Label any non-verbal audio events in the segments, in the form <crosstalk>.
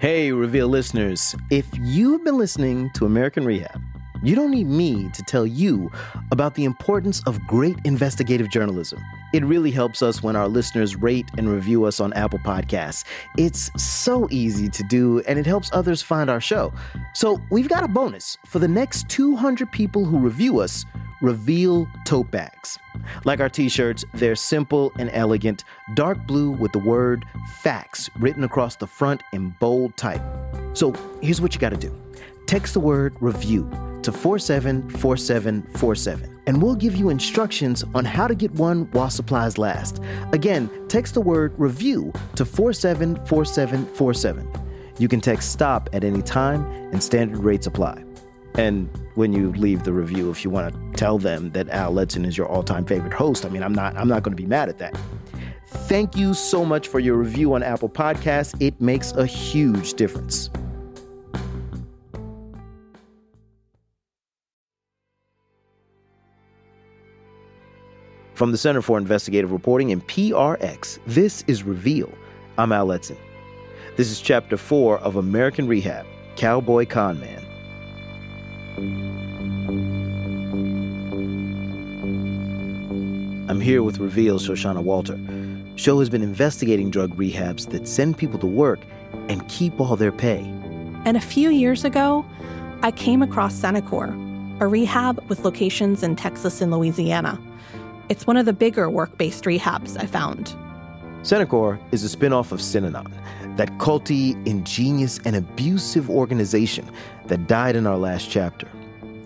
Hey, Reveal listeners. If you've been listening to American Rehab, you don't need me to tell you about the importance of great investigative journalism. It really helps us when our listeners rate and review us on Apple Podcasts. It's so easy to do, and it helps others find our show. So, we've got a bonus for the next 200 people who review us Reveal tote bags. Like our t shirts, they're simple and elegant, dark blue with the word facts written across the front in bold type. So here's what you got to do text the word review to 474747, and we'll give you instructions on how to get one while supplies last. Again, text the word review to 474747. You can text stop at any time, and standard rates apply. And when you leave the review, if you want to tell them that Al Letson is your all-time favorite host, I mean, I'm not I'm not going to be mad at that. Thank you so much for your review on Apple Podcasts. It makes a huge difference. From the Center for Investigative Reporting and PRX, this is Reveal. I'm Al Letson. This is Chapter 4 of American Rehab Cowboy Con Man. I'm here with Reveal Shoshana Walter. Show has been investigating drug rehabs that send people to work and keep all their pay. And a few years ago, I came across Cenikor, a rehab with locations in Texas and Louisiana. It's one of the bigger work based rehabs I found. Cenikor is a spinoff of Synanon, that culty, ingenious, and abusive organization that died in our last chapter.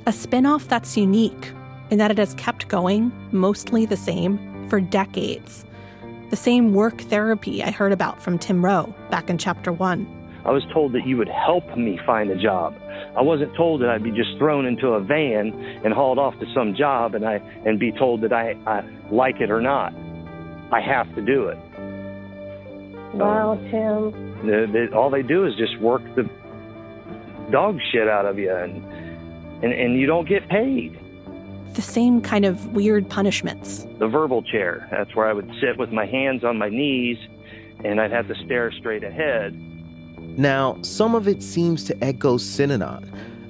A spinoff that's unique in that it has kept going, mostly the same, for decades. The same work therapy I heard about from Tim Rowe back in chapter one. I was told that you would help me find a job. I wasn't told that I'd be just thrown into a van and hauled off to some job and I and be told that I, I like it or not. I have to do it. Wow, Tim. The, the, all they do is just work the dog shit out of you and, and and you don't get paid the same kind of weird punishments. The verbal chair. That's where I would sit with my hands on my knees and I'd have to stare straight ahead. Now, some of it seems to echo Synanon,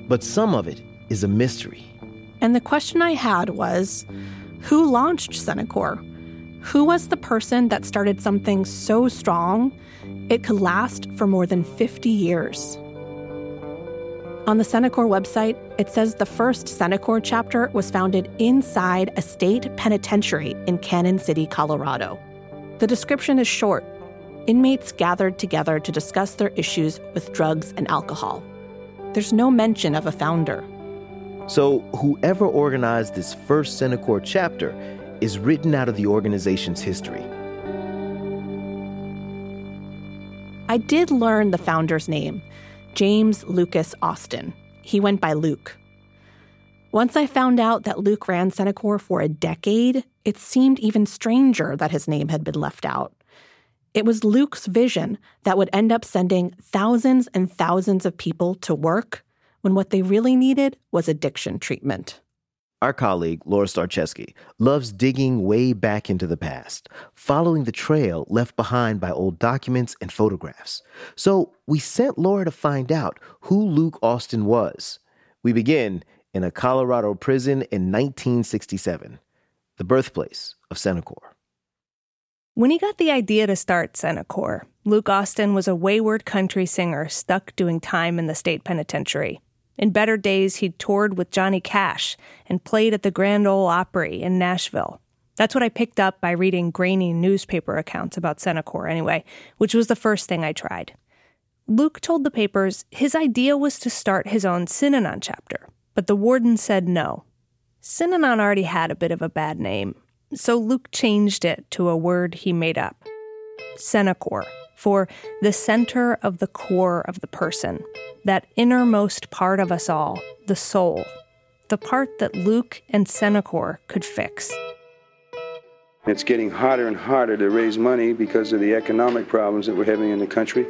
but some of it is a mystery. And the question I had was who launched Cenikor? Who was the person that started something so strong it could last for more than 50 years? On the Cenikor website, it says the first Cenikor chapter was founded inside a state penitentiary in Cannon City, Colorado. The description is short. Inmates gathered together to discuss their issues with drugs and alcohol. There's no mention of a founder. So, whoever organized this first Cenikor chapter is written out of the organization's history. I did learn the founder's name. James Lucas Austin. He went by Luke. Once I found out that Luke ran Cenikor for a decade, it seemed even stranger that his name had been left out. It was Luke's vision that would end up sending thousands and thousands of people to work when what they really needed was addiction treatment. Our colleague, Laura Starcheski, loves digging way back into the past, following the trail left behind by old documents and photographs. So we sent Laura to find out who Luke Austin was. We begin in a Colorado prison in 1967, the birthplace of Cenikor. When he got the idea to start Cenikor, Luke Austin was a wayward country singer stuck doing time in the state penitentiary. In better days, he'd toured with Johnny Cash and played at the Grand Ole Opry in Nashville. That's what I picked up by reading grainy newspaper accounts about Cenikor, anyway, which was the first thing I tried. Luke told the papers his idea was to start his own Synanon chapter, but the warden said no. Synanon already had a bit of a bad name, so Luke changed it to a word he made up Cenikor for the center of the core of the person, that innermost part of us all, the soul, the part that Luke and Cenikor could fix. It's getting harder and harder to raise money because of the economic problems that we're having in the country.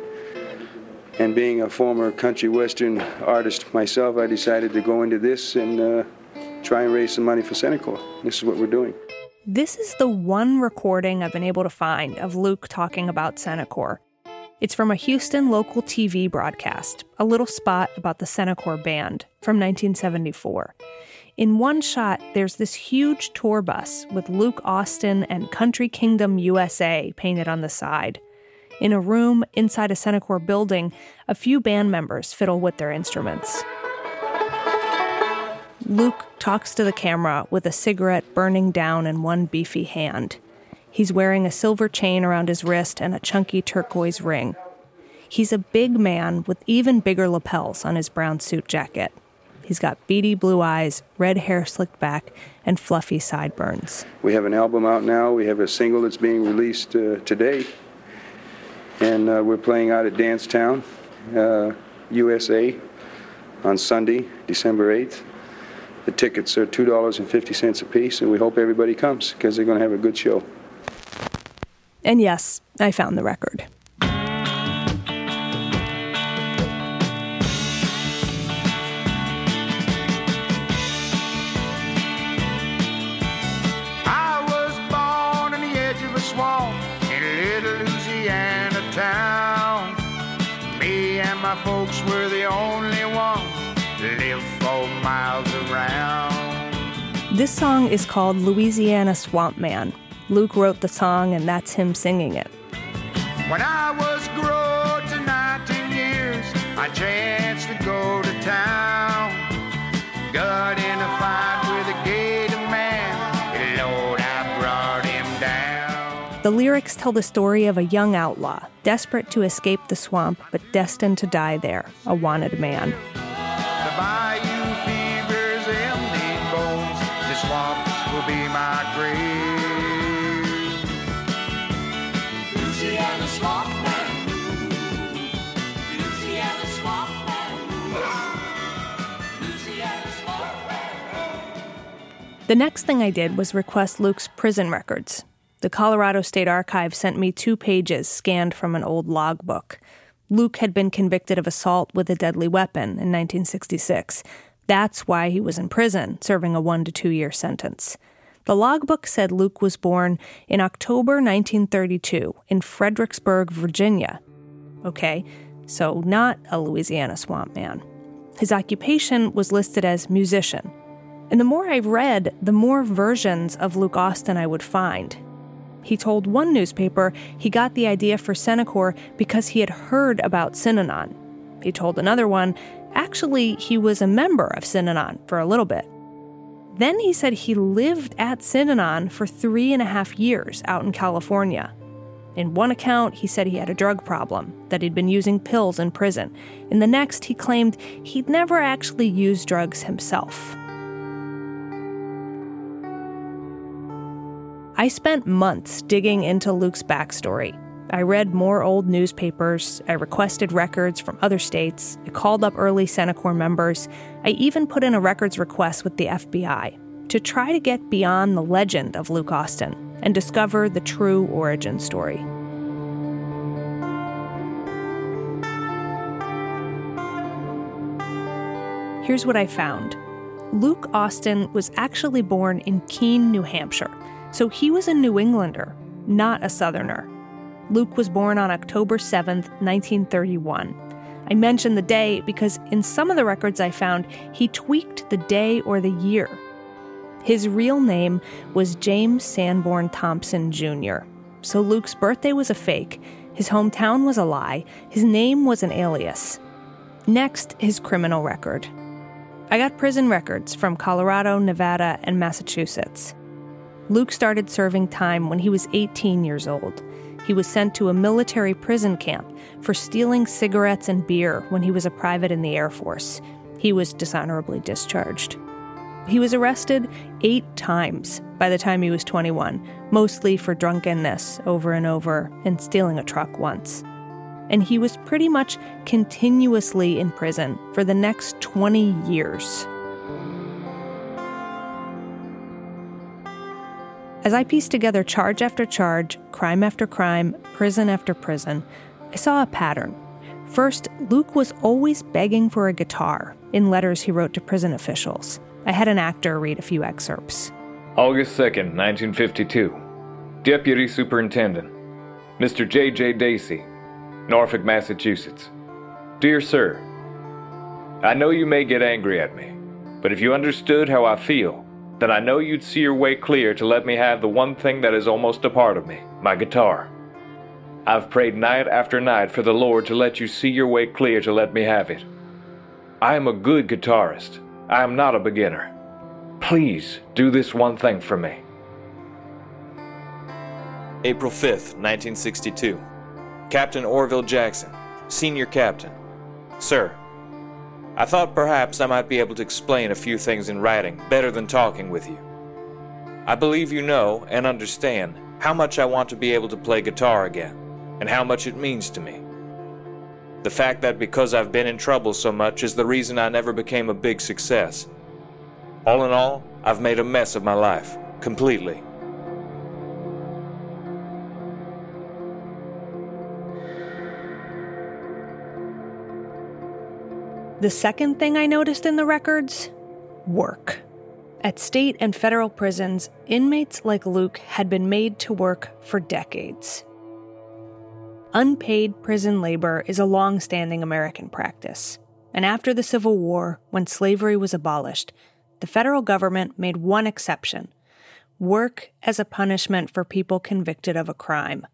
And being a former country western artist myself, I decided to go into this and uh, try and raise some money for Cenikor. This is what we're doing. This is the one recording I've been able to find of Luke talking about Cenikor. It's from a Houston local TV broadcast, a little spot about the Cenikor Band from 1974. In one shot, there's this huge tour bus with Luke Austin and Country Kingdom USA painted on the side. In a room inside a Cenikor building, a few band members fiddle with their instruments. Luke talks to the camera with a cigarette burning down in one beefy hand. He's wearing a silver chain around his wrist and a chunky turquoise ring. He's a big man with even bigger lapels on his brown suit jacket. He's got beady blue eyes, red hair slicked back, and fluffy sideburns. We have an album out now. We have a single that's being released uh, today. And uh, we're playing out at Dancetown, uh, USA, on Sunday, December 8th. The tickets are $2.50 a piece, and we hope everybody comes because they're going to have a good show. And yes, I found the record. This song is called Louisiana Swamp Man. Luke wrote the song, and that's him singing it. When I was grown to 19 years, I chanced to go to town. Got in a fight with a gator man. Lord, I brought him down. The lyrics tell the story of a young outlaw, desperate to escape the swamp, but destined to die there, a wanted man. The next thing I did was request Luke's prison records. The Colorado State Archive sent me two pages scanned from an old logbook. Luke had been convicted of assault with a deadly weapon in 1966. That's why he was in prison, serving a one to two year sentence. The logbook said Luke was born in October 1932 in Fredericksburg, Virginia. Okay, so not a Louisiana swamp man. His occupation was listed as musician. And the more I read, the more versions of Luke Austin I would find. He told one newspaper he got the idea for Cenikor because he had heard about Synanon. He told another one, actually, he was a member of Synanon for a little bit. Then he said he lived at Synanon for three and a half years out in California. In one account, he said he had a drug problem, that he'd been using pills in prison. In the next, he claimed he'd never actually used drugs himself. I spent months digging into Luke's backstory. I read more old newspapers, I requested records from other states, I called up early Cenikor members, I even put in a records request with the FBI to try to get beyond the legend of Luke Austin and discover the true origin story. Here's what I found Luke Austin was actually born in Keene, New Hampshire, so he was a New Englander, not a Southerner. Luke was born on October 7, 1931. I mention the day because in some of the records I found, he tweaked the day or the year. His real name was James Sanborn Thompson Jr., so Luke's birthday was a fake, his hometown was a lie, his name was an alias. Next, his criminal record. I got prison records from Colorado, Nevada, and Massachusetts. Luke started serving time when he was 18 years old. He was sent to a military prison camp for stealing cigarettes and beer when he was a private in the Air Force. He was dishonorably discharged. He was arrested eight times by the time he was 21, mostly for drunkenness over and over and stealing a truck once. And he was pretty much continuously in prison for the next 20 years. As I pieced together charge after charge, crime after crime, prison after prison, I saw a pattern. First, Luke was always begging for a guitar in letters he wrote to prison officials. I had an actor read a few excerpts. August 2nd, 1952. Deputy Superintendent. Mr. J.J. Dacey. Norfolk, Massachusetts. Dear Sir, I know you may get angry at me, but if you understood how I feel, then I know you'd see your way clear to let me have the one thing that is almost a part of me my guitar. I've prayed night after night for the Lord to let you see your way clear to let me have it. I am a good guitarist. I am not a beginner. Please do this one thing for me. April 5th, 1962. Captain Orville Jackson, Senior Captain. Sir, I thought perhaps I might be able to explain a few things in writing better than talking with you. I believe you know and understand how much I want to be able to play guitar again, and how much it means to me. The fact that because I've been in trouble so much is the reason I never became a big success. All in all, I've made a mess of my life, completely. The second thing I noticed in the records work. At state and federal prisons, inmates like Luke had been made to work for decades. Unpaid prison labor is a long standing American practice. And after the Civil War, when slavery was abolished, the federal government made one exception work as a punishment for people convicted of a crime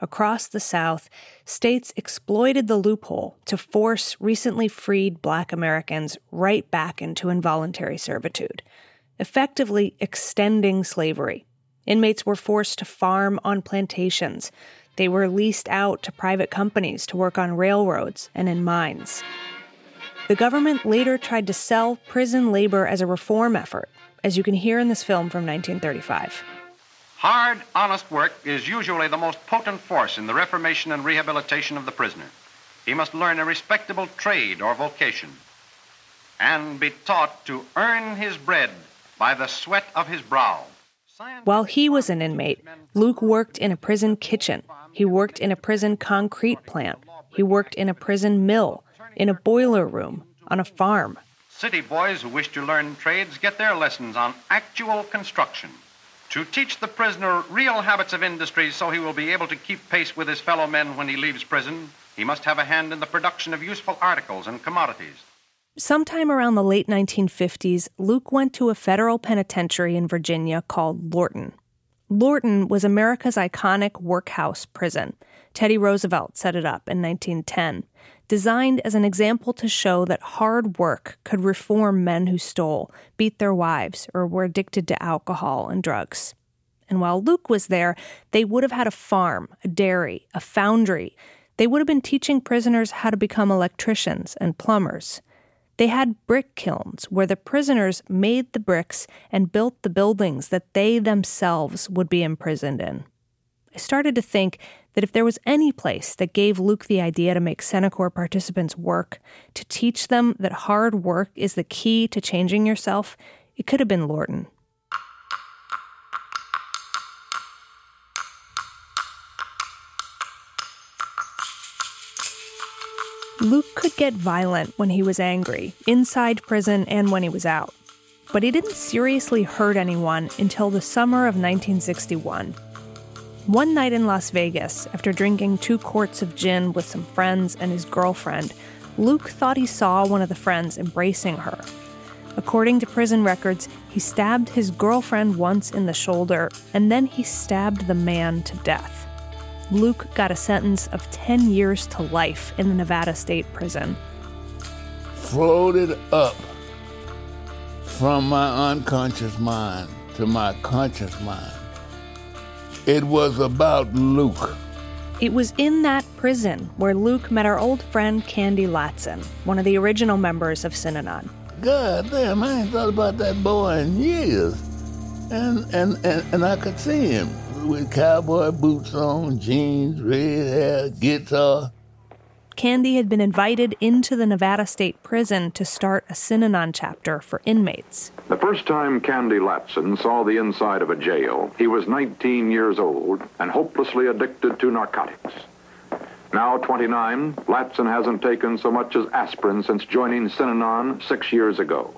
across the South, states exploited the loophole to force recently freed black Americans right back into involuntary servitude, effectively extending slavery. Inmates were forced to farm on plantations. They were leased out to private companies to work on railroads and in mines. The government later tried to sell prison labor as a reform effort, as you can hear in this film from 1935. Hard, honest work is usually the most potent force in the reformation and rehabilitation of the prisoner. He must learn a respectable trade or vocation and be taught to earn his bread by the sweat of his brow. While he was an inmate, Luke worked in a prison kitchen. He worked in a prison concrete plant. He worked in a prison mill, in a boiler room, on a farm. City boys who wish to learn trades get their lessons on actual construction to teach the prisoner real habits of industry so he will be able to keep pace with his fellow men when he leaves prison, he must have a hand in the production of useful articles and commodities. Sometime around the late 1950s, Luke went to a federal penitentiary in Virginia called Lorton. Lorton was America's iconic workhouse prison. Teddy Roosevelt set it up in 1910 designed as an example to show that hard work could reform men who stole, beat their wives, or were addicted to alcohol and drugs. And while Luke was there, they would have had a farm, a dairy, a foundry. They would have been teaching prisoners how to become electricians and plumbers. They had brick kilns where the prisoners made the bricks and built the buildings that they themselves would be imprisoned in. I started to think that if there was any place that gave Luke the idea to make Cenikor participants work, to teach them that hard work is the key to changing yourself, it could have been Lorton. Luke could get violent when he was angry, inside prison and when he was out. But he didn't seriously hurt anyone until the summer of 1961 one night in Las Vegas, after drinking two quarts of gin with some friends and his girlfriend, Luke thought he saw one of the friends embracing her. According to prison records, he stabbed his girlfriend once in the shoulder, and then he stabbed the man to death. Luke got a sentence of 10 years to life in the Nevada State Prison. Floated up from my unconscious mind to my conscious mind it was about Luke. It was in that prison where Luke met our old friend Candy Latson, one of the original members of Synanon. God damn, I ain't thought about that boy in years. And, and, and, and I could see him with cowboy boots on, jeans, red hair, guitar. Candy had been invited into the Nevada State Prison to start a Synanon chapter for inmates. The first time Candy Latson saw the inside of a jail, he was 19 years old and hopelessly addicted to narcotics. Now 29, Latson hasn't taken so much as aspirin since joining Synanon six years ago.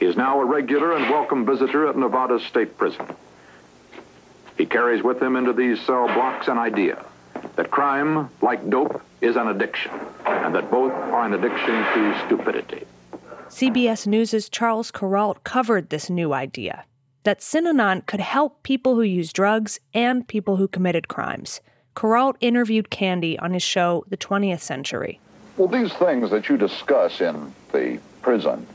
He is now a regular and welcome visitor at Nevada's State Prison. He carries with him into these cell blocks an idea that crime, like dope, is an addiction, and that both are an addiction to stupidity. CBS News' Charles Kuralt covered this new idea that Synanon could help people who use drugs and people who committed crimes. Kuralt interviewed Candy on his show, The 20th Century. Well, these things that you discuss in the prison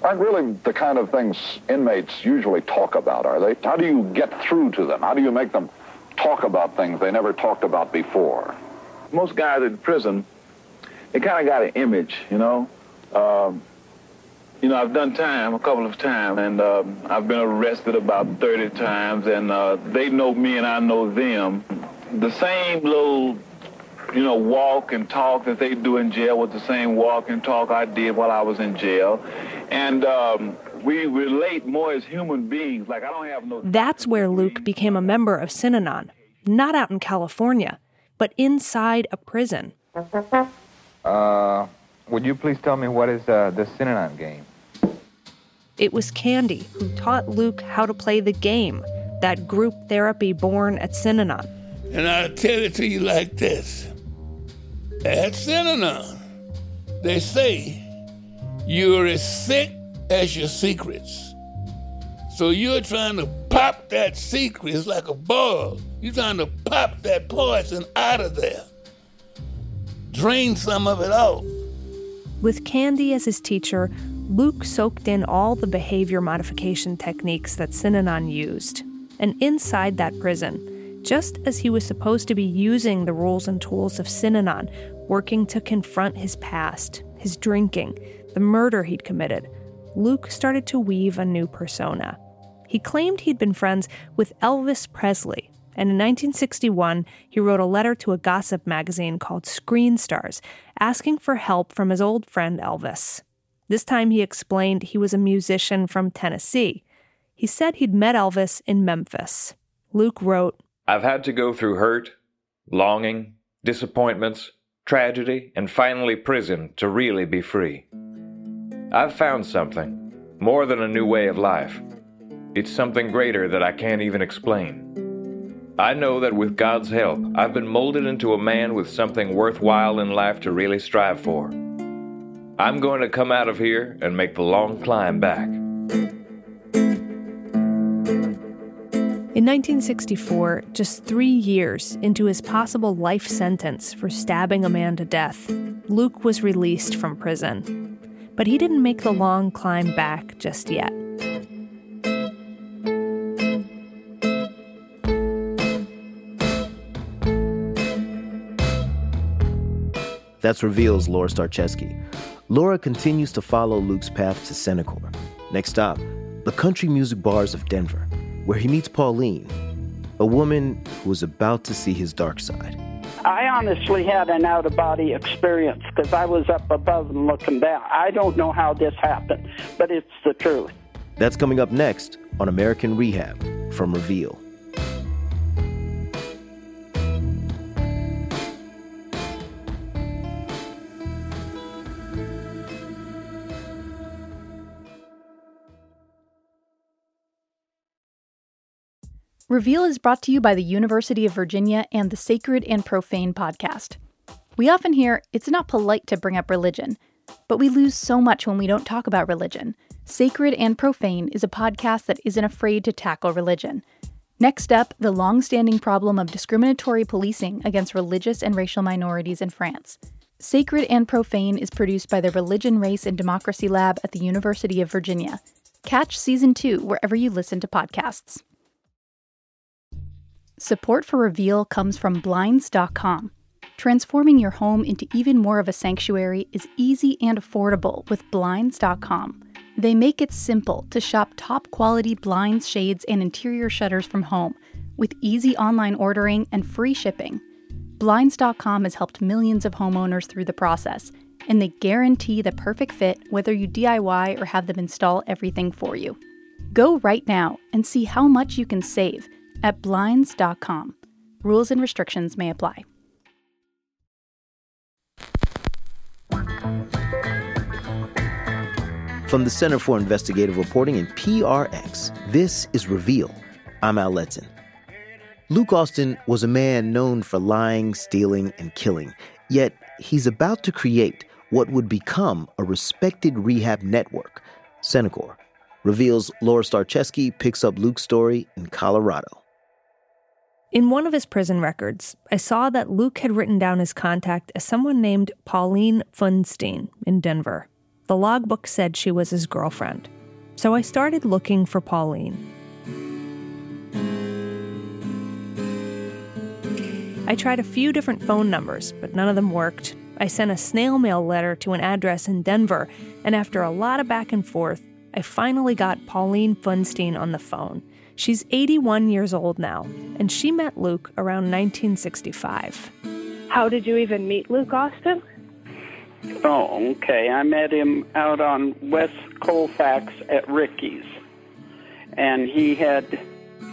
aren't really the kind of things inmates usually talk about, are they? How do you get through to them? How do you make them talk about things they never talked about before? Most guys in prison, they kind of got an image, you know. Um, you know, I've done time a couple of times, and uh, I've been arrested about 30 times, and uh, they know me and I know them. The same little, you know, walk and talk that they do in jail was the same walk and talk I did while I was in jail. And um, we relate more as human beings. Like, I don't have no. That's where Luke became a member of Synanon, not out in California, but inside a prison. Uh, would you please tell me what is uh, the Synanon game? It was Candy who taught Luke how to play the game, that group therapy born at Synanon. And I'll tell it to you like this At Synanon, they say you're as sick as your secrets. So you're trying to pop that secret. It's like a bug. You're trying to pop that poison out of there, drain some of it off. With Candy as his teacher, Luke soaked in all the behavior modification techniques that Synanon used. And inside that prison, just as he was supposed to be using the rules and tools of Synanon, working to confront his past, his drinking, the murder he'd committed, Luke started to weave a new persona. He claimed he'd been friends with Elvis Presley, and in 1961, he wrote a letter to a gossip magazine called Screen Stars, asking for help from his old friend Elvis. This time he explained he was a musician from Tennessee. He said he'd met Elvis in Memphis. Luke wrote I've had to go through hurt, longing, disappointments, tragedy, and finally prison to really be free. I've found something, more than a new way of life. It's something greater that I can't even explain. I know that with God's help, I've been molded into a man with something worthwhile in life to really strive for. I'm going to come out of here and make the long climb back. In 1964, just three years into his possible life sentence for stabbing a man to death, Luke was released from prison. But he didn't make the long climb back just yet. That's Reveal's Laura Starcheski. Laura continues to follow Luke's path to Cenikor. Next stop, the country music bars of Denver, where he meets Pauline, a woman who is about to see his dark side. I honestly had an out of body experience because I was up above and looking down. I don't know how this happened, but it's the truth. That's coming up next on American Rehab from Reveal. Reveal is brought to you by the University of Virginia and the Sacred and Profane podcast. We often hear it's not polite to bring up religion, but we lose so much when we don't talk about religion. Sacred and Profane is a podcast that isn't afraid to tackle religion. Next up, the long standing problem of discriminatory policing against religious and racial minorities in France. Sacred and Profane is produced by the Religion, Race, and Democracy Lab at the University of Virginia. Catch season two wherever you listen to podcasts. Support for Reveal comes from Blinds.com. Transforming your home into even more of a sanctuary is easy and affordable with Blinds.com. They make it simple to shop top quality blinds, shades, and interior shutters from home with easy online ordering and free shipping. Blinds.com has helped millions of homeowners through the process, and they guarantee the perfect fit whether you DIY or have them install everything for you. Go right now and see how much you can save at blinds.com. Rules and restrictions may apply. From the Center for Investigative Reporting and PRX, this is Reveal. I'm Al Letson. Luke Austin was a man known for lying, stealing, and killing, yet he's about to create what would become a respected rehab network, Cenikor. Reveals Laura Starcheski picks up Luke's story in Colorado. In one of his prison records, I saw that Luke had written down his contact as someone named Pauline Funstein in Denver. The logbook said she was his girlfriend. So I started looking for Pauline. I tried a few different phone numbers, but none of them worked. I sent a snail mail letter to an address in Denver, and after a lot of back and forth, I finally got Pauline Funstein on the phone. She's 81 years old now, and she met Luke around 1965. How did you even meet Luke Austin? Oh, okay. I met him out on West Colfax at Ricky's. And he had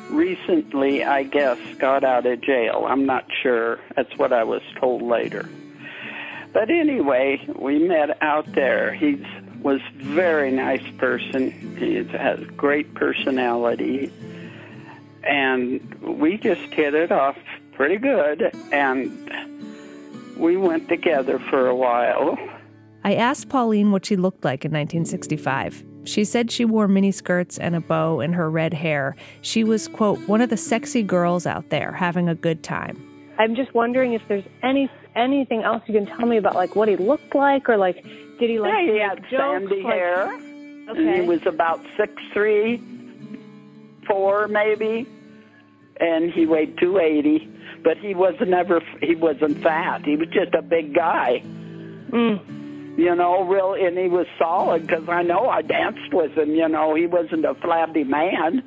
recently, I guess, got out of jail. I'm not sure. That's what I was told later. But anyway, we met out there. He was very nice person. He has great personality. And we just hit it off pretty good. And we went together for a while. I asked Pauline what she looked like in 1965. She said she wore miniskirts and a bow in her red hair. She was, quote, one of the sexy girls out there having a good time. I'm just wondering if there's any anything else you can tell me about like what he looked like or like did he like yeah, he had jokes? sandy like, hair. Okay. He was about six three, four maybe, and he weighed two eighty. But he was never he wasn't fat. He was just a big guy. Mm. You know, real, and he was solid because I know I danced with him. You know, he wasn't a flabby man.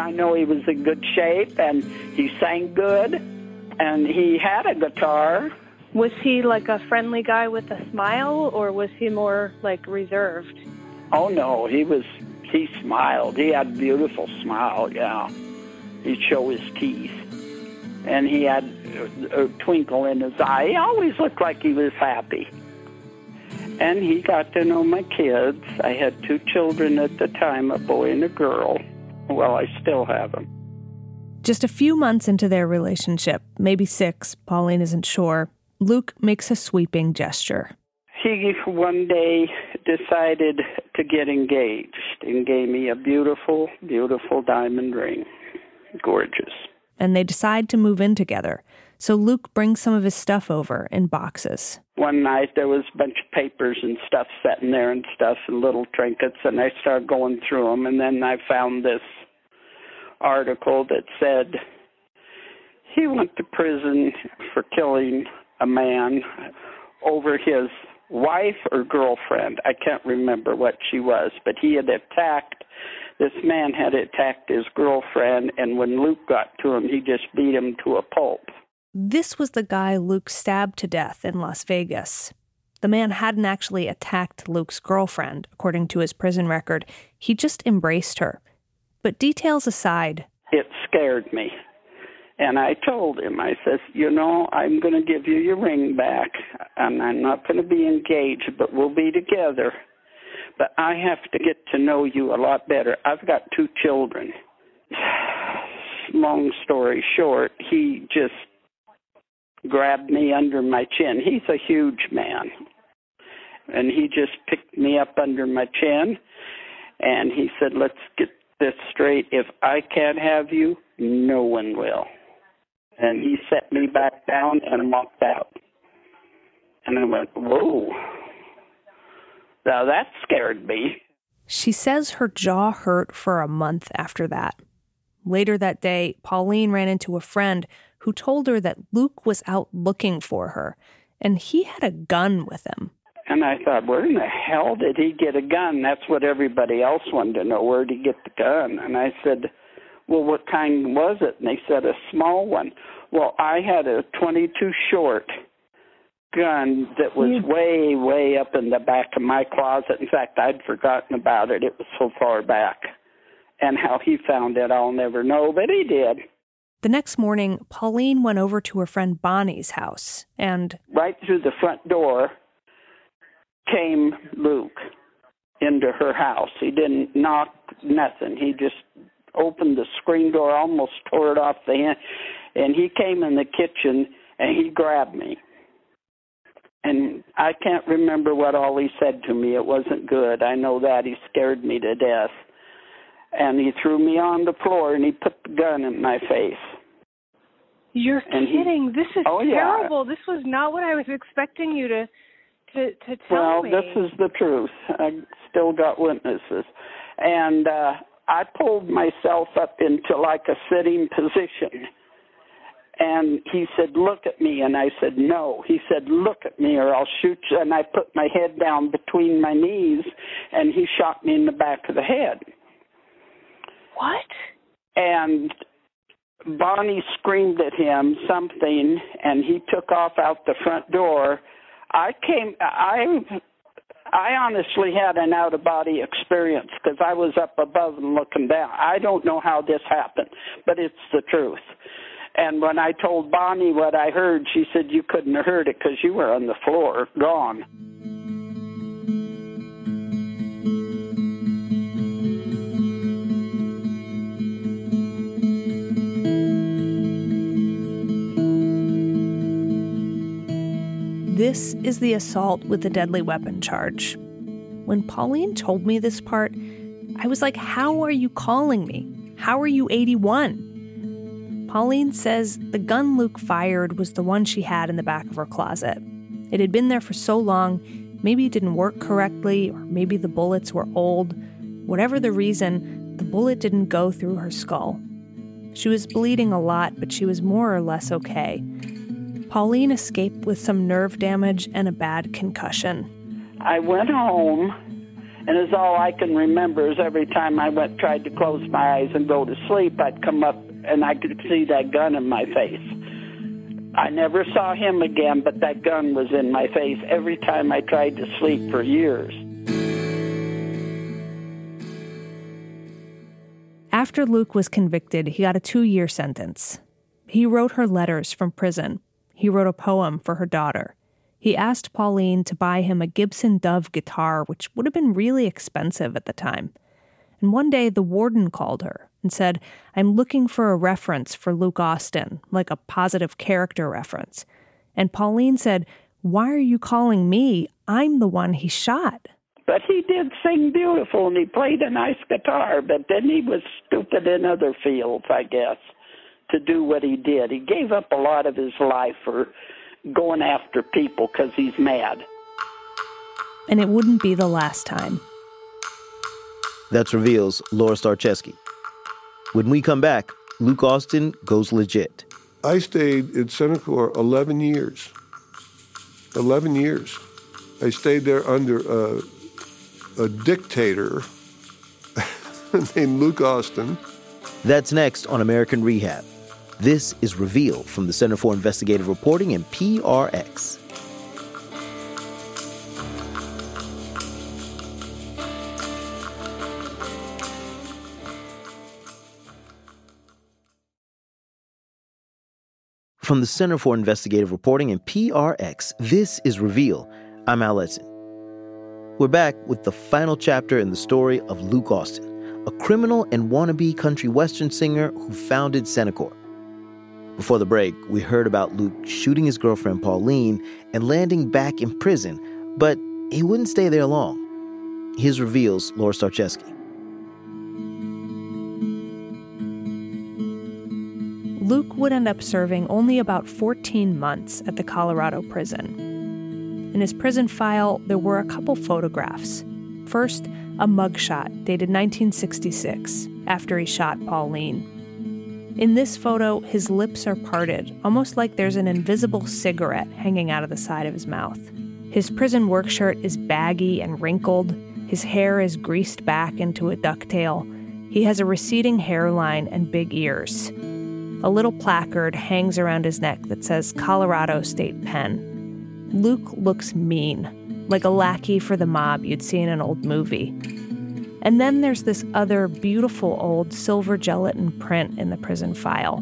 I know he was in good shape and he sang good, and he had a guitar. Was he like a friendly guy with a smile or was he more like reserved? Oh no, he was. He smiled. He had a beautiful smile. Yeah, he'd show his teeth, and he had a, a twinkle in his eye. He always looked like he was happy. And he got to know my kids. I had two children at the time, a boy and a girl. Well, I still have them. Just a few months into their relationship, maybe six, Pauline isn't sure, Luke makes a sweeping gesture. He one day decided to get engaged and gave me a beautiful, beautiful diamond ring. Gorgeous. And they decide to move in together. So Luke brings some of his stuff over in boxes. One night there was a bunch of papers and stuff sitting there and stuff and little trinkets, and I started going through them, and then I found this article that said he went to prison for killing a man over his wife or girlfriend. I can't remember what she was, but he had attacked this man had attacked his girlfriend and when Luke got to him he just beat him to a pulp. This was the guy Luke stabbed to death in Las Vegas. The man hadn't actually attacked Luke's girlfriend, according to his prison record. He just embraced her. But details aside, It scared me. And I told him, I says, you know, I'm going to give you your ring back, and I'm not going to be engaged, but we'll be together. But I have to get to know you a lot better. I've got two children. Long story short, he just grabbed me under my chin. He's a huge man. And he just picked me up under my chin, and he said, let's get this straight. If I can't have you, no one will and he set me back down and walked out. And I went, whoa. Now that scared me. she says her jaw hurt for a month after that. Later that day, Pauline ran into a friend who told her that Luke was out looking for her, and he had a gun with him. And I thought, where in the hell did he get a gun? That's what everybody else wanted to know. Where did he get the gun? And I said, well, what kind was it? And they said, a small one. Well, I had a 22 short gun that was way, way up in the back of my closet. In fact, I'd forgotten about it. It was so far back. And how he found it, I'll never know, but he did. The next morning, Pauline went over to her friend Bonnie's house, and Right through the front door came Luke into her house. He didn't knock nothing. He just opened the screen door, almost tore it off the hand, and he came in the kitchen and he grabbed me. And I can't remember what all he said to me. It wasn't good. I know that he scared me to death. And he threw me on the floor and he put the gun in my face. You're And he- kidding. this is Oh, yeah. terrible. This was not what I was expecting you to to to tell well, me. Well, this is the truth. I still got witnesses. And uh I pulled myself up into like a sitting position. And he said, Look at me. And I said, No. He said, Look at me or I'll shoot you. And I put my head down between my knees and he shot me in the back of the head. What? And Bonnie screamed at him something and he took off out the front door. I came I I honestly had an out of body experience because I was up above and looking down. I don't know how this happened, but it's the truth. And when I told Bonnie what I heard, she said you couldn't have heard it because you were on the floor, gone. This is the assault with a deadly weapon charge. When Pauline told me this part, I was like, How are you calling me? How are you 81? Pauline says the gun Luke fired was the one she had in the back of her closet. It had been there for so long, maybe it didn't work correctly, or maybe the bullets were old. Whatever the reason, the bullet didn't go through her skull. She was bleeding a lot, but she was more or less okay. Pauline escaped with some nerve damage and a bad concussion. I went home, and as all I can remember is every time I went tried to close my eyes and go to sleep, I'd come up and I could see that gun in my face. I never saw him again, but that gun was in my face every time I tried to sleep for years. After Luke was convicted, he got a two year sentence. He wrote her letters from prison. He wrote a poem for her daughter. He asked Pauline to buy him a Gibson Dove guitar, which would have been really expensive at the time. And one day the warden called her and said, I'm looking for a reference for Luke Austin, like a positive character reference. And Pauline said, Why are you calling me? I'm the one he shot. But he did sing beautiful and he played a nice guitar, but then he was stupid in other fields, I guess, to do what he did. He gave up a lot of his life for going after people because he's mad. And it wouldn't be the last time. That's reveals Laura Starcheski. When we come back, Luke Austin goes legit. I stayed in Cenikor 11 years. 11 years. I stayed there under a, a dictator <laughs> named Luke Austin. That's next on American Rehab. This is Reveal from the Center for Investigative Reporting and PRX. From the Center for Investigative Reporting and PRX, this is Reveal. I'm Al Letson. We're back with the final chapter in the story of Luke Austin, a criminal and wannabe country western singer who founded Cenikor. Before the break, we heard about Luke shooting his girlfriend Pauline and landing back in prison, but he wouldn't stay there long. His reveals Laura Starcheski. Luke would end up serving only about 14 months at the Colorado prison. In his prison file, there were a couple photographs. First, a mugshot dated 1966, after he shot Pauline. In this photo, his lips are parted, almost like there's an invisible cigarette hanging out of the side of his mouth. His prison work shirt is baggy and wrinkled. His hair is greased back into a ducktail. He has a receding hairline and big ears. A little placard hangs around his neck that says Colorado State Pen. Luke looks mean, like a lackey for the mob you'd see in an old movie. And then there's this other beautiful old silver gelatin print in the prison file,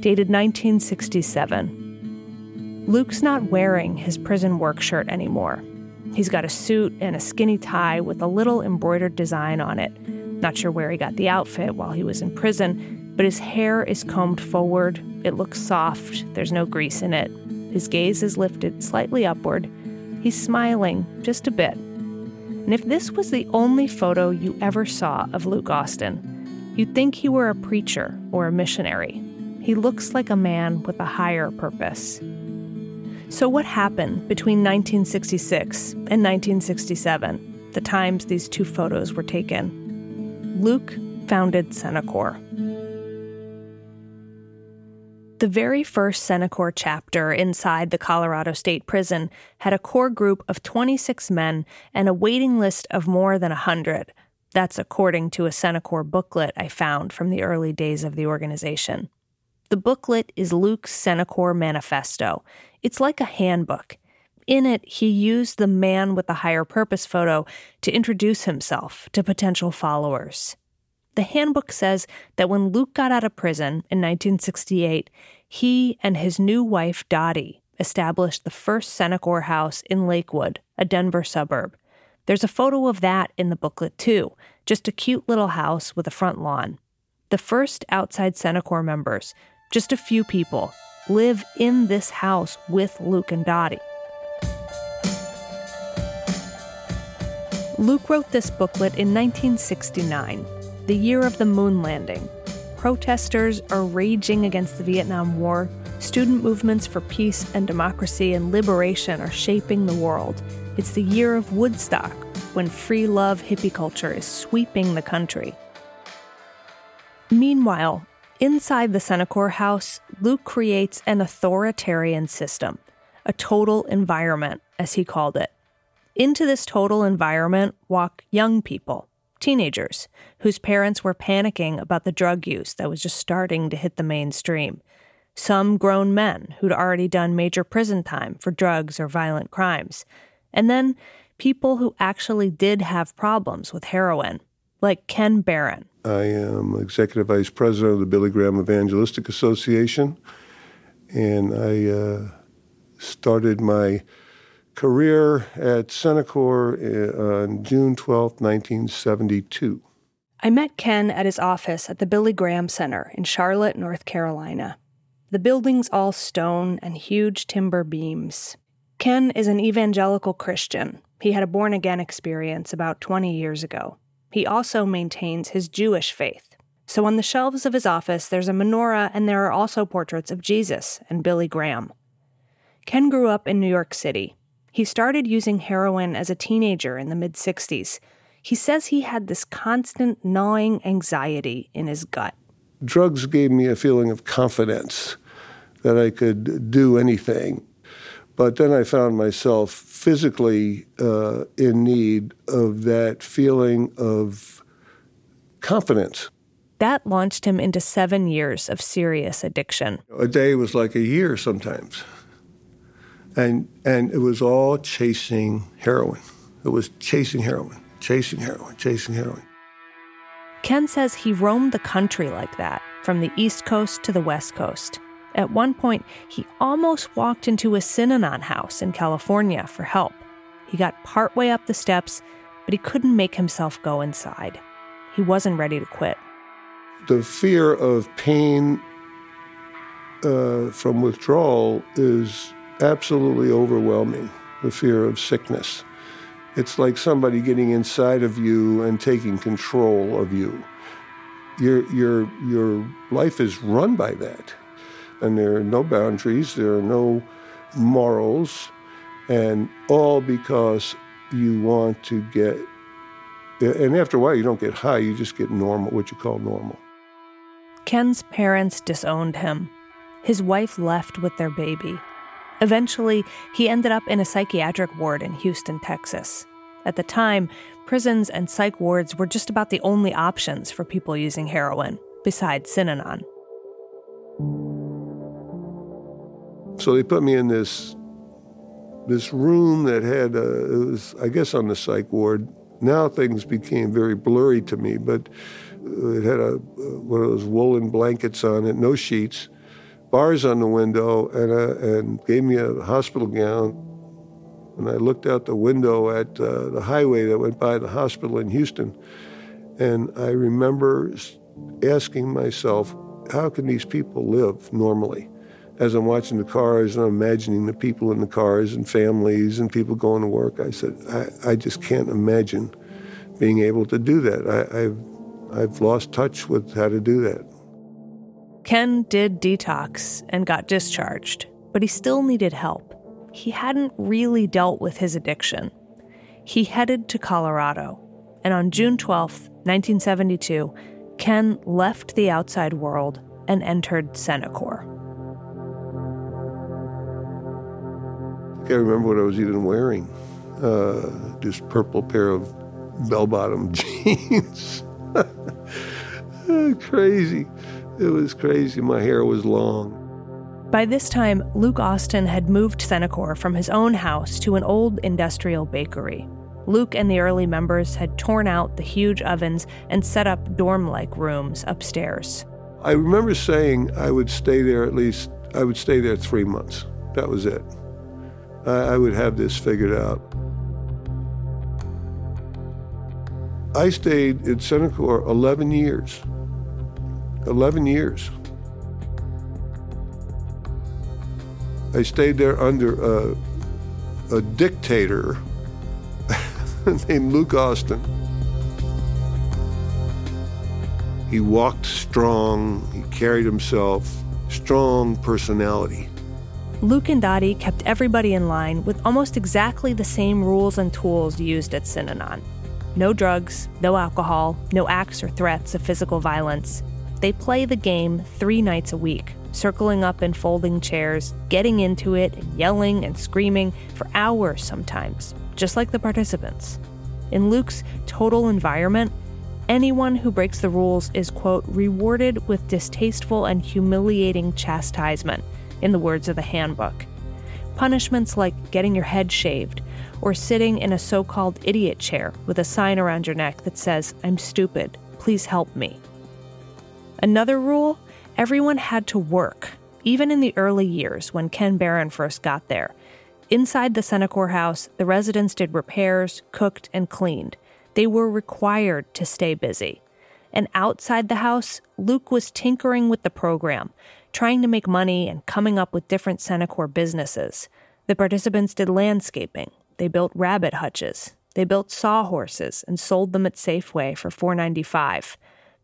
dated 1967. Luke's not wearing his prison work shirt anymore. He's got a suit and a skinny tie with a little embroidered design on it, Not sure where he got the outfit while he was in prison, but his hair is combed forward. It looks soft, there's no grease in it. His gaze is lifted slightly upward. He's smiling just a bit. And if this was the only photo you ever saw of Luke Austin, you'd think he were a preacher or a missionary. He looks like a man with a higher purpose. So, what happened between 1966 and 1967, the times these two photos were taken? Luke founded Cenikor. The very first Cenikor chapter inside the Colorado State Prison had a core group of 26 men and a waiting list of more than 100. That's according to a Cenikor booklet I found from the early days of the organization. The booklet is Luke's Cenikor Manifesto. It's like a handbook. In it, he used the man with the higher purpose photo to introduce himself to potential followers. The handbook says that when Luke got out of prison in 1968, he and his new wife, Dottie, established the first Cenikor house in Lakewood, a Denver suburb. There's a photo of that in the booklet, too, just a cute little house with a front lawn. The first outside Cenikor members, just a few people, live in this house with Luke and Dottie. Luke wrote this booklet in 1969 the year of the moon landing. Protesters are raging against the Vietnam War. Student movements for peace and democracy and liberation are shaping the world. It's the year of Woodstock, when free love hippie culture is sweeping the country. Meanwhile, inside the Cenikor house, Luke creates an authoritarian system, a total environment, as he called it. Into this total environment walk young people, teenagers whose parents were panicking about the drug use that was just starting to hit the mainstream. Some grown men who'd already done major prison time for drugs or violent crimes. And then people who actually did have problems with heroin, like Ken Barun. I am executive vice president of the Billy Graham Evangelistic Association, and I uh, started my career at Cenikor uh, on June 12, 1972. I met Ken at his office at the Billy Graham Center in Charlotte, North Carolina. The building's all stone and huge timber beams. Ken is an evangelical Christian. He had a born again experience about 20 years ago. He also maintains his Jewish faith. So on the shelves of his office, there's a menorah and there are also portraits of Jesus and Billy Graham. Ken grew up in New York City. He started using heroin as a teenager in the mid 60s. He says he had this constant gnawing anxiety in his gut. Drugs gave me a feeling of confidence that I could do anything. But then I found myself physically uh, in need of that feeling of confidence. That launched him into seven years of serious addiction. A day was like a year sometimes and and it was all chasing heroin. It was chasing heroin, chasing heroin, chasing heroin. Ken says he roamed the country like that, from the East Coast to the West Coast. At one point, he almost walked into a Synanon house in California for help. He got partway up the steps, but he couldn't make himself go inside. He wasn't ready to quit. The fear of pain uh, from withdrawal is absolutely overwhelming the fear of sickness. It's like somebody getting inside of you and taking control of you. Your, your, your life is run by that. And there are no boundaries, there are no morals, and all because you want to get, and after a while, you don't get high, you just get normal, what you call normal. Ken's parents disowned him. His wife left with their baby. Eventually, he ended up in a psychiatric ward in Houston, Texas. At the time, prisons and psych wards were just about the only options for people using heroin, besides Synanon. So they put me in this this room that had a, it was I guess on the psych ward. Now things became very blurry to me, but it had a uh, one of those woolen blankets on it, no sheets bars on the window and, uh, and gave me a hospital gown. And I looked out the window at uh, the highway that went by the hospital in Houston. And I remember asking myself, how can these people live normally? As I'm watching the cars and I'm imagining the people in the cars and families and people going to work, I said, I, I just can't imagine being able to do that. I, I've, I've lost touch with how to do that. Ken did detox and got discharged, but he still needed help. He hadn't really dealt with his addiction. He headed to Colorado, and on June 12, 1972, Ken left the outside world and entered Cenikor. I can't remember what I was even wearing. Uh, this purple pair of bell-bottom <laughs> jeans. <laughs> crazy. It was crazy. My hair was long. By this time, Luke Austin had moved Cenikor from his own house to an old industrial bakery. Luke and the early members had torn out the huge ovens and set up dorm like rooms upstairs. I remember saying I would stay there at least, I would stay there three months. That was it. I, I would have this figured out. I stayed at Cenikor 11 years. 11 years. I stayed there under a, a dictator <laughs> named Luke Austin. He walked strong, he carried himself, strong personality. Luke and Dottie kept everybody in line with almost exactly the same rules and tools used at Synanon. No drugs, no alcohol, no acts or threats of physical violence. They play the game three nights a week, circling up in folding chairs, getting into it, and yelling and screaming for hours sometimes, just like the participants. In Luke's total environment, anyone who breaks the rules is, quote, rewarded with distasteful and humiliating chastisement, in the words of the handbook. Punishments like getting your head shaved or sitting in a so called idiot chair with a sign around your neck that says, I'm stupid, please help me. Another rule everyone had to work, even in the early years when Ken Barun first got there. Inside the Cenikor house, the residents did repairs, cooked, and cleaned. They were required to stay busy. And outside the house, Luke was tinkering with the program, trying to make money and coming up with different Cenikor businesses. The participants did landscaping. They built rabbit hutches. They built sawhorses and sold them at Safeway for $4.95.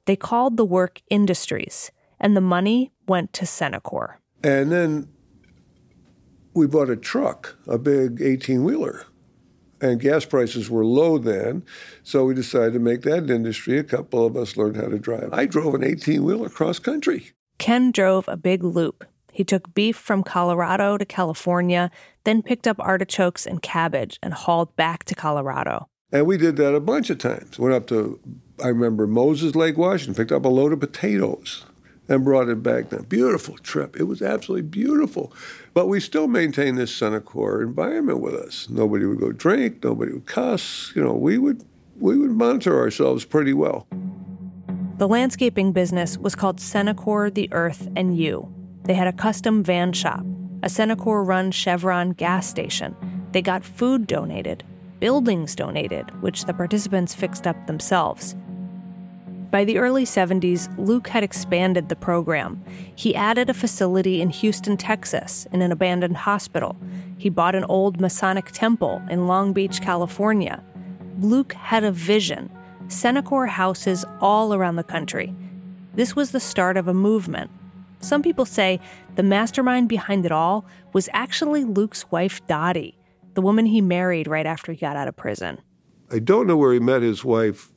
They called the work industries, and the money went to Cenikor. And then we bought a truck, a big 18 wheeler. And gas prices were low then, so we decided to make that industry. A couple of us learned how to drive. I drove an 18 wheeler cross country. Ken drove a big loop. He took beef from Colorado to California, then picked up artichokes and cabbage and hauled back to Colorado. And we did that a bunch of times. Went up to, I remember Moses Lake, Washington, picked up a load of potatoes and brought it back then. Beautiful trip. It was absolutely beautiful. But we still maintained this Cenikor environment with us. Nobody would go drink, nobody would cuss. You know, we would we would monitor ourselves pretty well. The landscaping business was called Cenikor the Earth and You. They had a custom van shop, a Cenikor run Chevron gas station. They got food donated, buildings donated, which the participants fixed up themselves. By the early 70s, Luke had expanded the program. He added a facility in Houston, Texas, in an abandoned hospital. He bought an old Masonic temple in Long Beach, California. Luke had a vision Cenikor houses all around the country. This was the start of a movement. Some people say the mastermind behind it all was actually Luke's wife, Dottie, the woman he married right after he got out of prison. I don't know where he met his wife,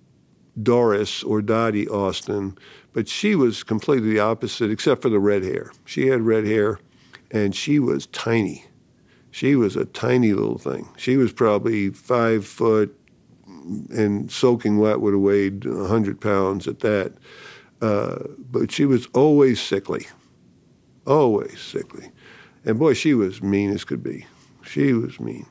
Doris or Dottie Austin, but she was completely the opposite, except for the red hair. She had red hair, and she was tiny. She was a tiny little thing. She was probably five foot, and soaking wet would have weighed 100 pounds at that. Uh, but she was always sickly, always sickly. And boy, she was mean as could be. She was mean.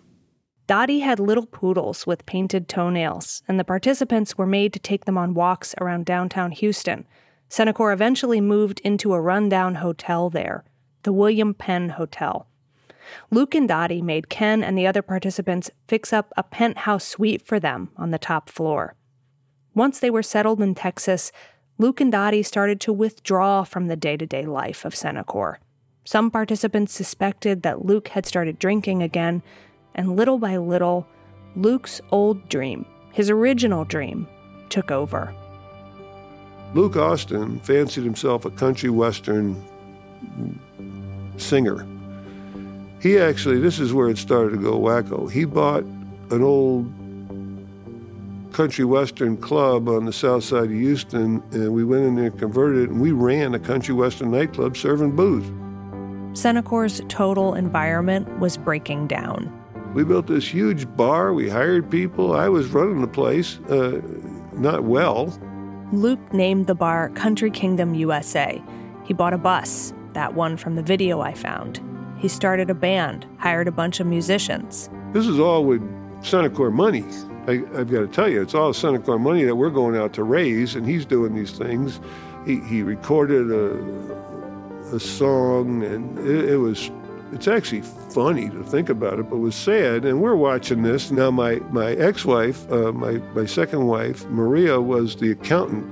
Dottie had little poodles with painted toenails, and the participants were made to take them on walks around downtown Houston. Cenikor eventually moved into a rundown hotel there, the William Penn Hotel. Luke and Dottie made Ken and the other participants fix up a penthouse suite for them on the top floor. Once they were settled in Texas, Luke and Dottie started to withdraw from the day to day life of Cenikor. Some participants suspected that Luke had started drinking again, and little by little, Luke's old dream, his original dream, took over. Luke Austin fancied himself a country western singer. He actually, this is where it started to go wacko. He bought an old country western club on the south side of Houston, and we went in there and converted it, and we ran a country western nightclub serving booze. Cenikor's total environment was breaking down. We built this huge bar. We hired people. I was running the place, uh, not well. Luke named the bar Country Kingdom USA. He bought a bus, that one from the video I found. He started a band, hired a bunch of musicians. This is all with Cenikor money. I, have got to tell you, it's all Cenikor money that we're going out to raise, and he's doing these things. He, he recorded a, a song, and it, it was it's actually funny to think about it, but was sad. And we're watching this now. My my ex-wife, uh, my my second wife, Maria, was the accountant.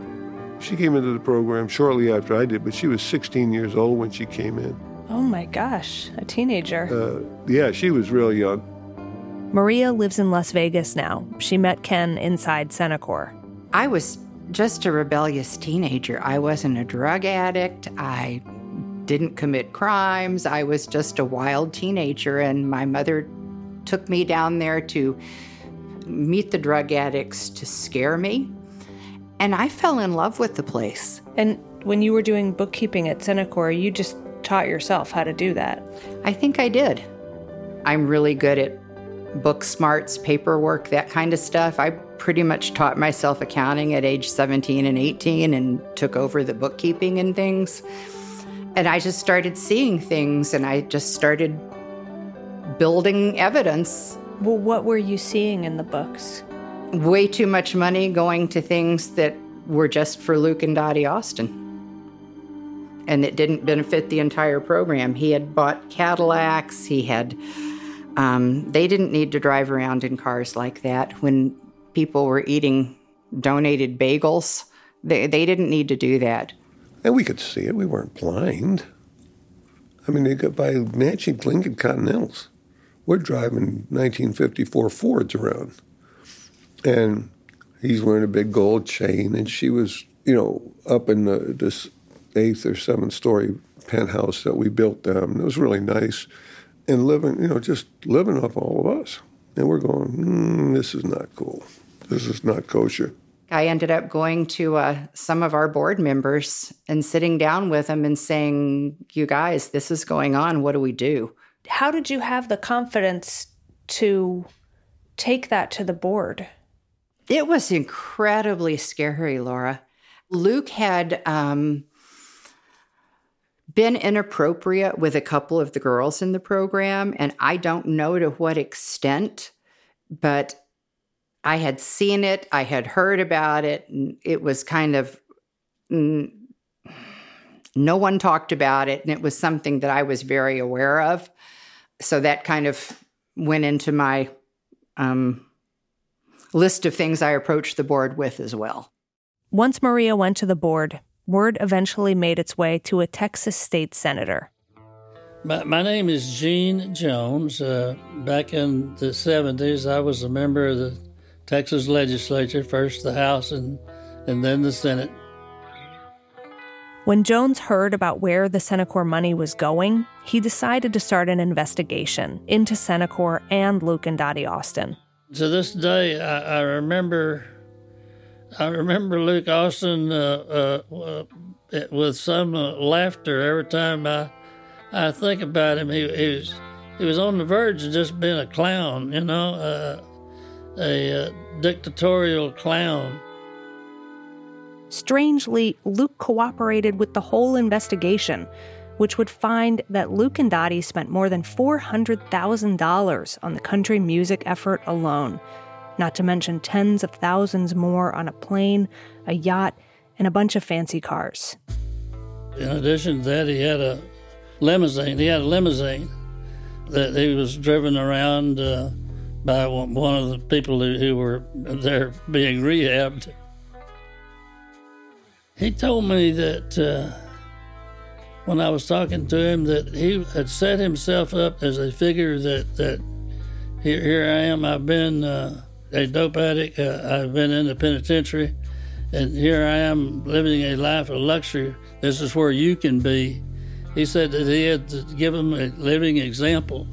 She came into the program shortly after I did, but she was 16 years old when she came in. Oh my gosh, a teenager. Uh, yeah, she was real young. Maria lives in Las Vegas now. She met Ken inside Cenikor. I was just a rebellious teenager. I wasn't a drug addict. I didn't commit crimes. I was just a wild teenager, and my mother took me down there to meet the drug addicts to scare me. And I fell in love with the place. And when you were doing bookkeeping at Cenikor, you just taught yourself how to do that. I think I did. I'm really good at book smarts, paperwork, that kind of stuff. I pretty much taught myself accounting at age 17 and 18 and took over the bookkeeping and things. And I just started seeing things and I just started building evidence. Well, what were you seeing in the books? Way too much money going to things that were just for Luke and Dottie Austin. And it didn't benefit the entire program. He had bought Cadillacs, he had, um, they didn't need to drive around in cars like that when people were eating donated bagels. They, they didn't need to do that. And we could see it. We weren't blind. I mean, they got by matching Lincoln Continentals. We're driving 1954 Fords around. And he's wearing a big gold chain, and she was, you know, up in the, this eighth or seventh story penthouse that we built them. It was really nice. And living, you know, just living off all of us. And we're going, mm, this is not cool. This is not kosher. I ended up going to uh, some of our board members and sitting down with them and saying, You guys, this is going on. What do we do? How did you have the confidence to take that to the board? It was incredibly scary, Laura. Luke had um, been inappropriate with a couple of the girls in the program, and I don't know to what extent, but I had seen it, I had heard about it, and it was kind of no one talked about it, and it was something that I was very aware of. So that kind of went into my um, list of things I approached the board with as well. Once Maria went to the board, word eventually made its way to a Texas state senator. My, my name is Gene Jones. Uh, back in the 70s, I was a member of the Texas legislature, first the House and, and then the Senate. When Jones heard about where the Cenikor money was going, he decided to start an investigation into Cenikor and Luke and Dottie Austin. To this day, I, I remember, I remember Luke Austin uh, uh, uh, with some uh, laughter every time I, I think about him. He, he was, he was on the verge of just being a clown, you know uh, a uh, dictatorial clown. Strangely, Luke cooperated with the whole investigation, which would find that Luke and Dottie spent more than $400,000 on the country music effort alone, not to mention tens of thousands more on a plane, a yacht, and a bunch of fancy cars. In addition to that, he had a limousine. He had a limousine that he was driven around. Uh, by one of the people who, who were there being rehabbed. He told me that uh, when I was talking to him that he had set himself up as a figure that that here, here I am. I've been uh, a dope addict. Uh, I've been in the penitentiary, and here I am living a life of luxury. This is where you can be. He said that he had to give him a living example.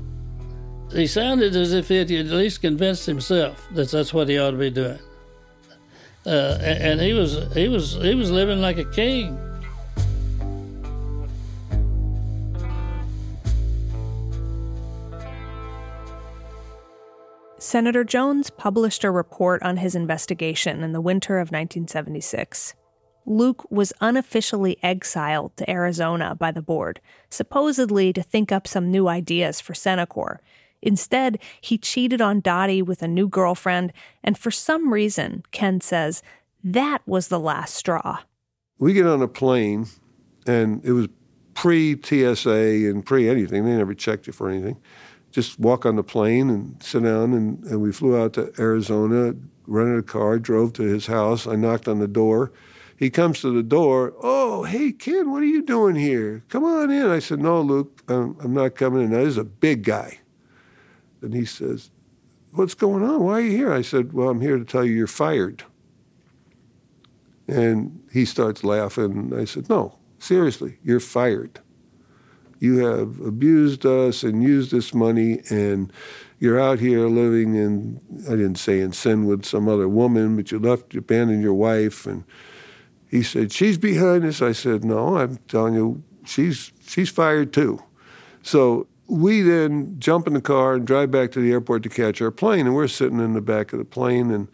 He sounded as if he had at least convinced himself that that's what he ought to be doing. Uh, and, and he was he was he was living like a king. Senator Jones published a report on his investigation in the winter of 1976. Luke was unofficially exiled to Arizona by the board, supposedly to think up some new ideas for Cenikor. Instead, he cheated on Dottie with a new girlfriend, and for some reason, Ken says, that was the last straw. We get on a plane, and it was pre TSA and pre anything. They never checked you for anything just walk on the plane and sit down. And, and we flew out to Arizona, rented a car, drove to his house. I knocked on the door. He comes to the door. Oh, hey, Ken, what are you doing here? Come on in. I said, No, Luke, I'm, I'm not coming in. Now, this is a big guy. And he says, What's going on? Why are you here? I said, Well, I'm here to tell you you're fired. And he starts laughing. I said, No, seriously, you're fired you have abused us and used this money and you're out here living in I didn't say in sin with some other woman, but you left you abandoned your wife and he said, She's behind this. I said, No, I'm telling you, she's she's fired too. So we then jump in the car and drive back to the airport to catch our plane, and we're sitting in the back of the plane and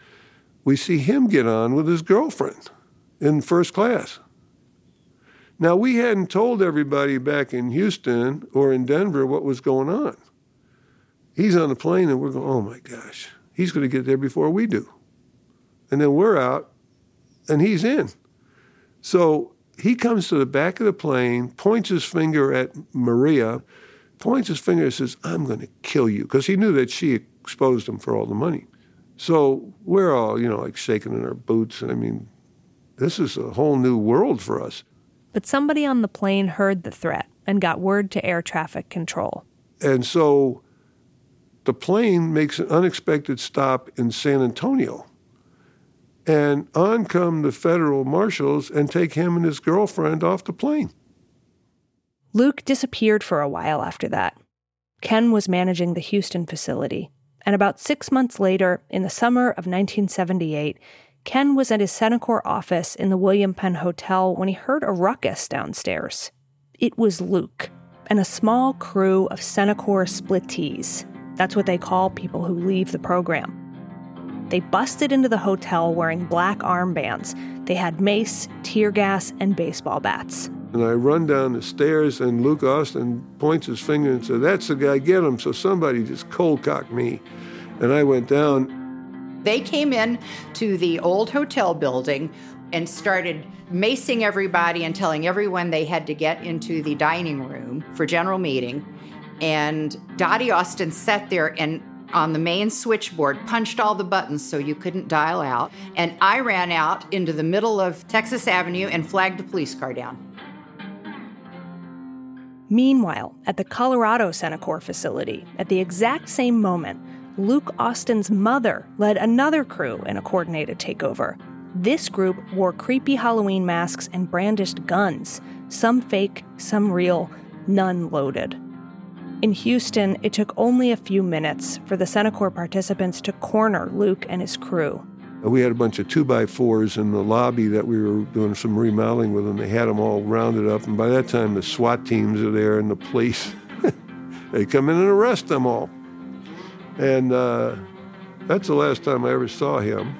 we see him get on with his girlfriend in first class. Now, we hadn't told everybody back in Houston or in Denver what was going on. He's on the plane, and we're going, oh my gosh, he's going to get there before we do. And then we're out, and he's in. So he comes to the back of the plane, points his finger at Maria, points his finger and says, I'm going to kill you, because he knew that she exposed him for all the money. So we're all, you know, like shaking in our boots. And I mean, this is a whole new world for us. But somebody on the plane heard the threat and got word to air traffic control. And so the plane makes an unexpected stop in San Antonio. And on come the federal marshals and take him and his girlfriend off the plane. Luke disappeared for a while after that. Ken was managing the Houston facility. And about six months later, in the summer of 1978, Ken was at his Cenikor office in the William Penn Hotel when he heard a ruckus downstairs. It was Luke and a small crew of Cenikor splittees. That's what they call people who leave the program. They busted into the hotel wearing black armbands. They had mace, tear gas, and baseball bats. And I run down the stairs, and Luke Austin points his finger and says, That's the guy, get him. So somebody just cold cocked me. And I went down. They came in to the old hotel building and started macing everybody and telling everyone they had to get into the dining room for general meeting. And Dottie Austin sat there and on the main switchboard, punched all the buttons so you couldn't dial out. And I ran out into the middle of Texas Avenue and flagged a police car down. Meanwhile, at the Colorado Cenikor facility, at the exact same moment, Luke Austin's mother led another crew in a coordinated takeover. This group wore creepy Halloween masks and brandished guns, some fake, some real, none loaded. In Houston, it took only a few minutes for the Cenikor participants to corner Luke and his crew. We had a bunch of two by fours in the lobby that we were doing some remodeling with, and they had them all rounded up. And by that time, the SWAT teams are there and the police. <laughs> they come in and arrest them all. And uh, that's the last time I ever saw him.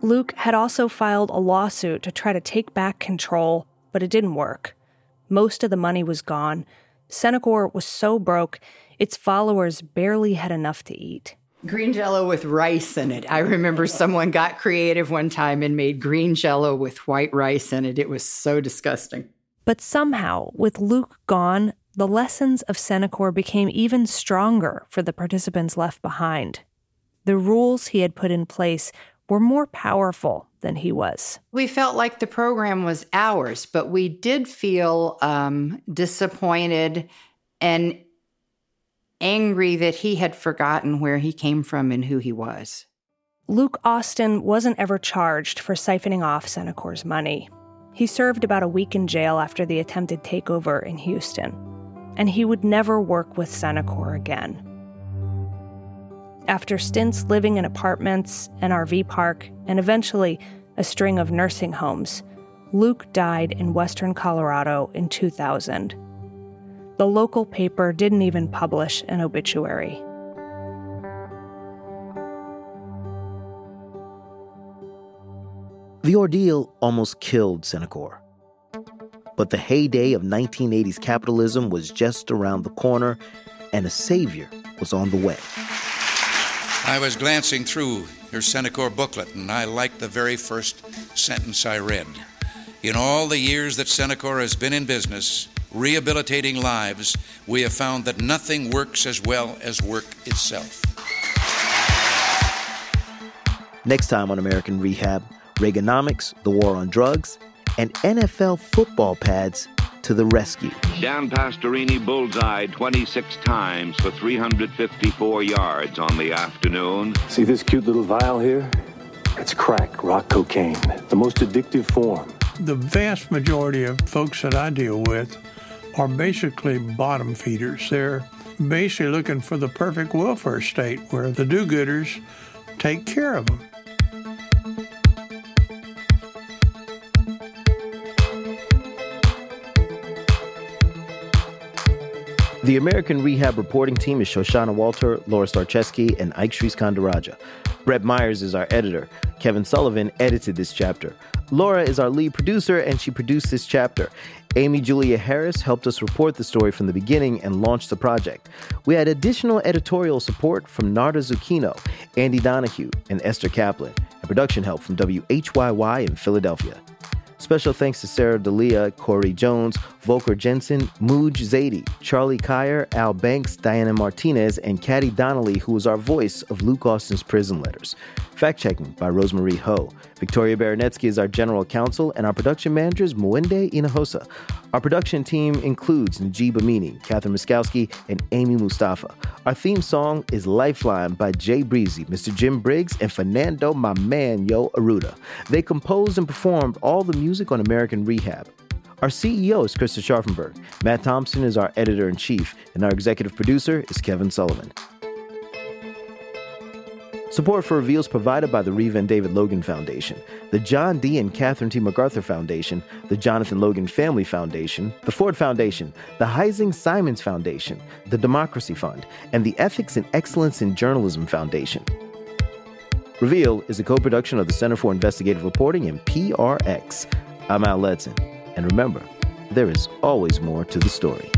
Luke had also filed a lawsuit to try to take back control, but it didn't work. Most of the money was gone. Cenikor was so broke, its followers barely had enough to eat. Green jello with rice in it. I remember someone got creative one time and made green jello with white rice in it. It was so disgusting. But somehow, with Luke gone, the lessons of Cenikor became even stronger for the participants left behind. The rules he had put in place were more powerful than he was. We felt like the program was ours, but we did feel um, disappointed and angry that he had forgotten where he came from and who he was. Luke Austin wasn't ever charged for siphoning off Cenikor's money. He served about a week in jail after the attempted takeover in Houston, and he would never work with Cenikor again. After stints living in apartments, an RV park, and eventually a string of nursing homes, Luke died in western Colorado in 2000. The local paper didn't even publish an obituary. The ordeal almost killed Cenikor. But the heyday of 1980s capitalism was just around the corner, and a savior was on the way. I was glancing through your Cenikor booklet, and I liked the very first sentence I read. In all the years that Cenikor has been in business, rehabilitating lives, we have found that nothing works as well as work itself. Next time on American Rehab, Reaganomics, the war on drugs, and NFL football pads to the rescue. Dan Pastorini bullseye 26 times for 354 yards on the afternoon. See this cute little vial here? It's crack, rock cocaine, the most addictive form. The vast majority of folks that I deal with are basically bottom feeders. They're basically looking for the perfect welfare state where the do gooders take care of them. The American Rehab reporting team is Shoshana Walter, Laura Starcheski, and Ike Sriskandarajah. Brett Myers is our editor. Kevin Sullivan edited this chapter. Laura is our lead producer, and she produced this chapter. Amy Julia Harris helped us report the story from the beginning and launch the project. We had additional editorial support from Narda Zacchino, Andy Donohue, and Esther Kaplan, and production help from WHYY in Philadelphia. Special thanks to Sarah Dalia, Corey Jones, Volker Jensen, Mooj Zadie, Charlie Kyer, Al Banks, Diana Martinez, and Caddy Donnelly, who was our voice of Luke Austin's prison letters. Fact checking by Rosemarie Ho. Victoria Baranetsky is our general counsel, and our production manager is Mwende Hinojosa. Our production team includes Najib Aminy, Catherine Miskowski, and Amy Mostafa. Our theme song is Lifeline by Jay Breezy, Mr. Jim Briggs, and Fernando, my man, Yo Arruda. They composed and performed all the music on American Rehab. Our CEO is Krista Scharfenberg. Matt Thompson is our editor in chief, and our executive producer is Kevin Sullivan. Support for Reveal is provided by the Reva and David Logan Foundation, the John D. and Catherine T. MacArthur Foundation, the Jonathan Logan Family Foundation, the Ford Foundation, the Heising Simons Foundation, the Democracy Fund, and the Ethics and Excellence in Journalism Foundation. Reveal is a co production of the Center for Investigative Reporting and PRX. I'm Al Letson, and remember, there is always more to the story.